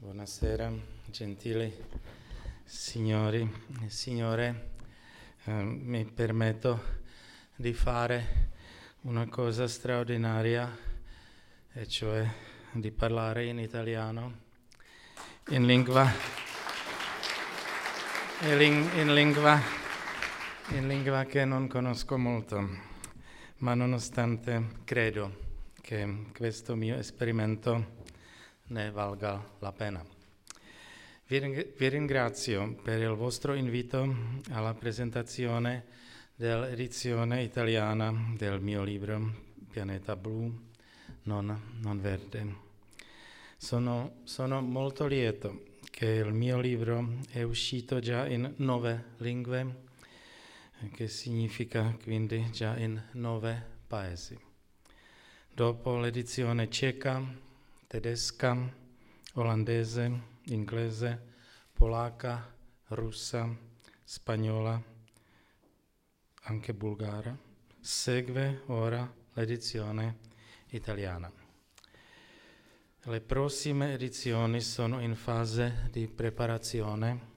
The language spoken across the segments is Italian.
Buonasera, gentili signori e signore. Eh, mi permetto di fare una cosa straordinaria, e cioè di parlare in italiano, in lingua, in, in lingua, in lingua che non conosco molto, ma nonostante credo che questo mio esperimento ne valga la pena. Vi ringrazio per il vostro invito alla presentazione dell'edizione italiana del mio libro Pianeta Blu, non, non verde. Sono, sono molto lieto che il mio libro è uscito già in nove lingue, che significa quindi già in nove paesi. Dopo l'edizione ceca, tedesca, olandese, inglese, polacca, russa, spagnola, anche bulgara. Segue ora l'edizione italiana. Le prossime edizioni sono in fase di preparazione.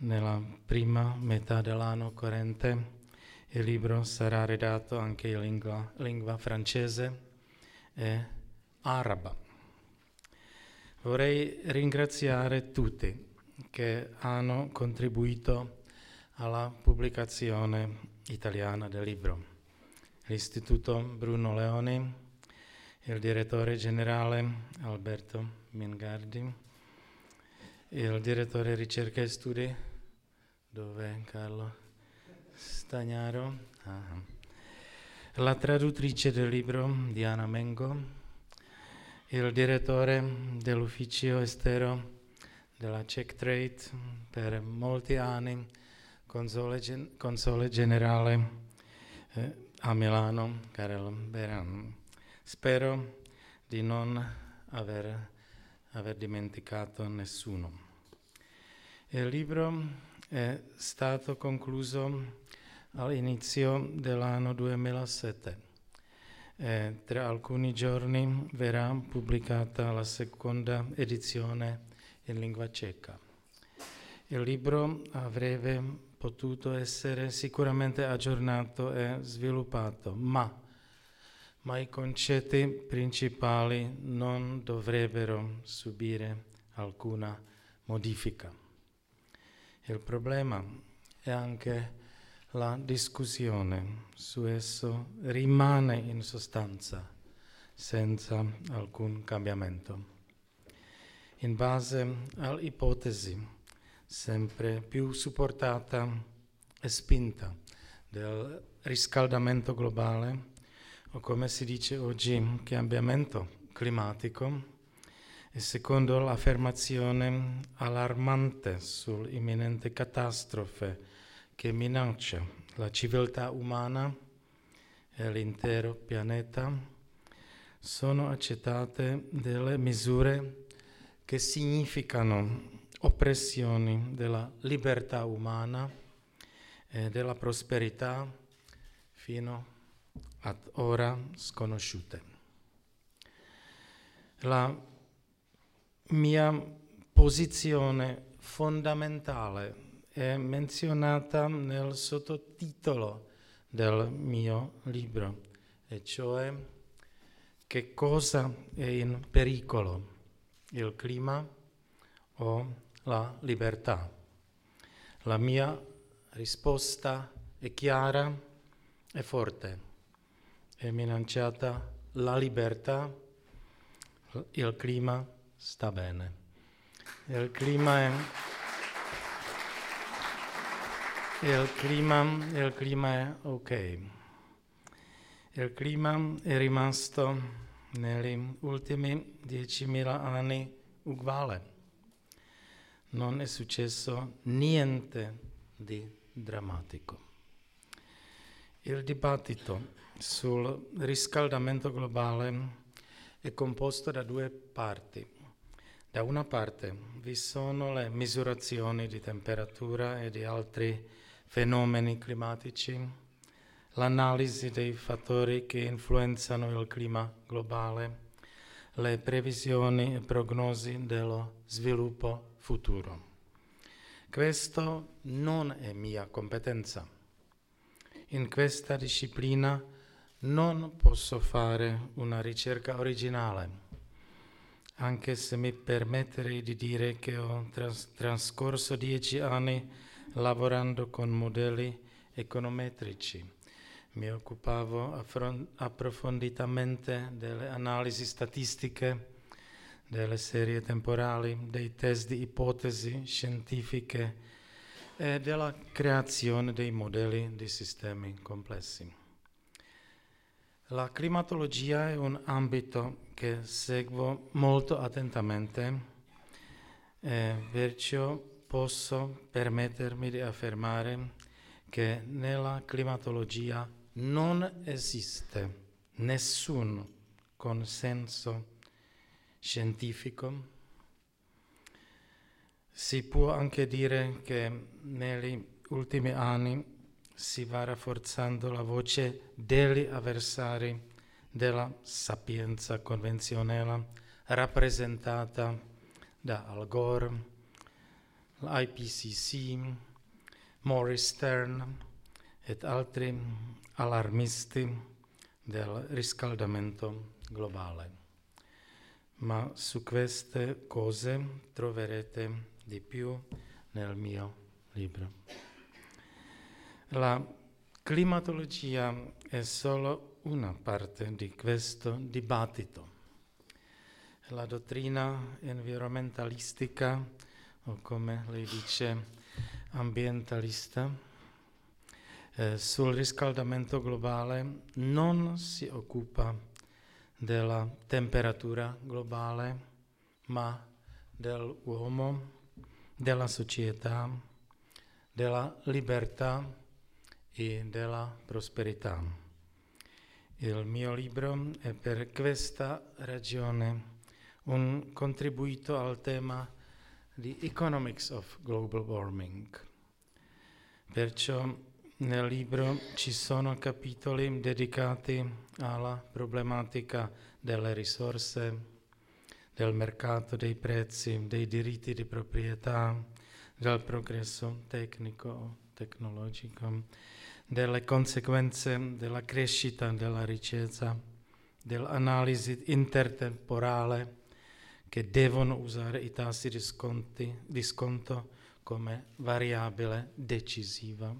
Nella prima metà dell'anno corrente il libro sarà redatto anche in lingua, lingua francese e araba. Vorrei ringraziare tutti che hanno contribuito alla pubblicazione italiana del libro. L'Istituto Bruno Leoni, il direttore generale Alberto Mingardi, il direttore ricerca e studi, dove Carlo Stagnaro, ah. la traduttrice del libro Diana Mengo, il direttore dell'ufficio estero della Czech Trade per molti anni, console, console generale eh, a Milano, Carlo Beran. Spero di non aver, aver dimenticato nessuno. Il libro è stato concluso all'inizio dell'anno 2007 eh, tra alcuni giorni verrà pubblicata la seconda edizione in lingua ceca. Il libro avrebbe potuto essere sicuramente aggiornato e sviluppato, ma, ma i concetti principali non dovrebbero subire alcuna modifica. Il problema è anche la discussione su esso rimane in sostanza senza alcun cambiamento. In base all'ipotesi sempre più supportata e spinta del riscaldamento globale, o come si dice oggi cambiamento climatico, e secondo l'affermazione allarmante sull'imminente catastrofe che minaccia la civiltà umana e l'intero pianeta, sono accettate delle misure che significano oppressioni della libertà umana e della prosperità fino ad ora sconosciute. La mia posizione fondamentale è menzionata nel sottotitolo del mio libro, e cioè che cosa è in pericolo, il clima o la libertà. La mia risposta è chiara e forte. È minacciata la libertà, il clima sta bene. Il clima è il clima, il clima è ok. Il clima è rimasto negli ultimi 10.000 anni uguale. Non è successo niente di drammatico. Il dibattito sul riscaldamento globale è composto da due parti. Da una parte vi sono le misurazioni di temperatura e di altri fenomeni climatici, l'analisi dei fattori che influenzano il clima globale, le previsioni e prognosi dello sviluppo futuro. Questo non è mia competenza. In questa disciplina non posso fare una ricerca originale anche se mi permetterei di dire che ho tras- trascorso dieci anni lavorando con modelli econometrici. Mi occupavo approfonditamente delle analisi statistiche, delle serie temporali, dei test di ipotesi scientifiche e della creazione dei modelli di sistemi complessi. La climatologia è un ambito che seguo molto attentamente e perciò posso permettermi di affermare che nella climatologia non esiste nessun consenso scientifico. Si può anche dire che negli ultimi anni si va rafforzando la voce degli avversari della sapienza convenzionale rappresentata da Al Gore, l'IPCC, Maurice Stern ed altri allarmisti del riscaldamento globale. Ma su queste cose troverete di più nel mio libro. La climatologia è solo una parte di questo dibattito. La dottrina environmentalistica, o come lei dice, ambientalista, eh, sul riscaldamento globale non si occupa della temperatura globale, ma dell'uomo, della società, della libertà e della prosperità. Il mio libro è per questa ragione un contributo al tema di Economics of Global Warming. Perciò nel libro ci sono capitoli dedicati alla problematica delle risorse, del mercato dei prezzi, dei diritti di proprietà, del progresso tecnico, tecnologico delle conseguenze della crescita della ricchezza, dell'analisi intertemporale che devono usare i tassi di, sconti, di sconto come variabile decisiva,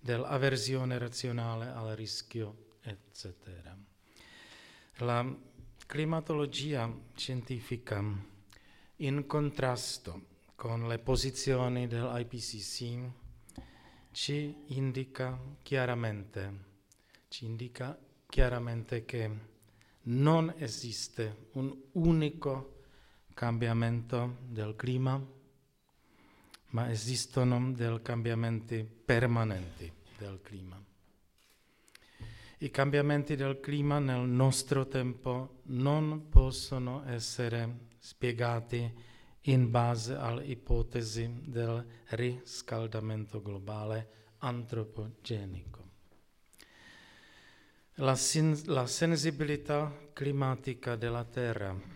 dell'avversione razionale al rischio, etc. La climatologia scientifica, in contrasto con le posizioni dell'IPCC, ci indica chiaramente, ci indica chiaramente che non esiste un unico cambiamento del clima, ma esistono dei cambiamenti permanenti del clima. I cambiamenti del clima nel nostro tempo non possono essere spiegati in base all'ipotesi del riscaldamento globale antropogenico. La, la, sensibilità climatica della Terra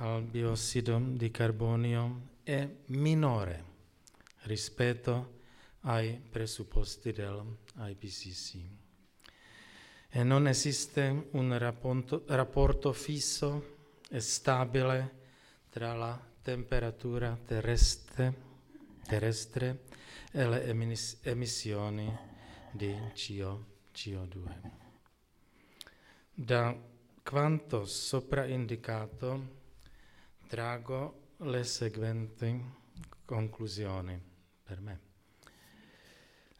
al biossido di carbonio è minore rispetto ai presupposti dell'IPCC. E non esiste un rapporto, rapporto fisso e stabile tra la temperatura terrestre, terrestre e le emissioni di CO, CO2. Da quanto sopra indicato trago le seguenti conclusioni per me.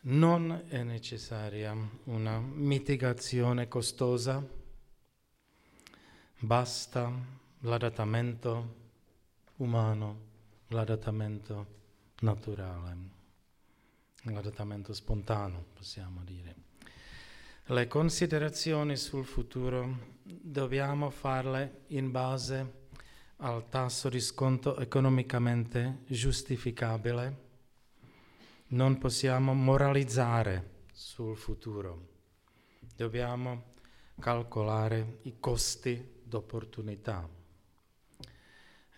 Non è necessaria una mitigazione costosa, basta l'adattamento umano, l'adattamento naturale, l'adattamento spontaneo, possiamo dire. Le considerazioni sul futuro dobbiamo farle in base al tasso di sconto economicamente giustificabile. Non possiamo moralizzare sul futuro. Dobbiamo calcolare i costi d'opportunità.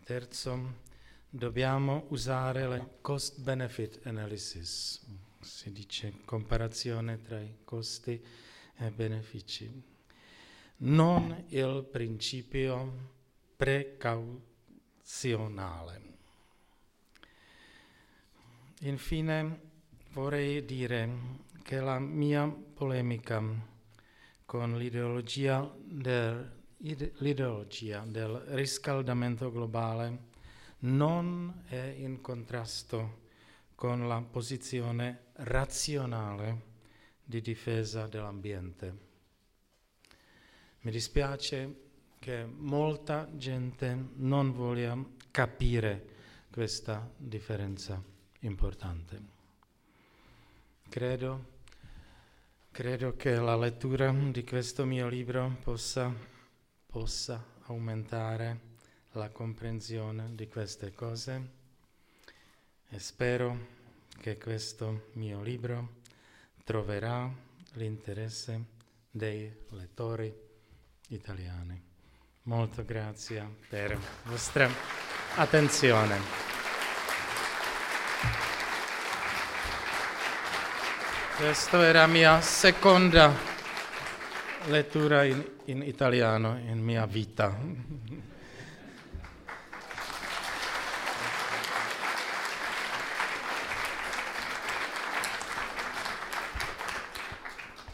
Terzo, dobbiamo usare la cost-benefit analysis, si dice comparazione tra i costi e benefici, non il principio precauzionale. Infine vorrei dire che la mia polemica con l'ideologia del, l'ideologia del riscaldamento globale non è in contrasto con la posizione razionale di difesa dell'ambiente. Mi dispiace che molta gente non voglia capire questa differenza importante. Credo, credo che la lettura di questo mio libro possa, possa aumentare la comprensione di queste cose e spero che questo mio libro troverà l'interesse dei lettori italiani. Molto grazie per la vostra attenzione. Questa era la mia seconda lettura in, in italiano in mia vita.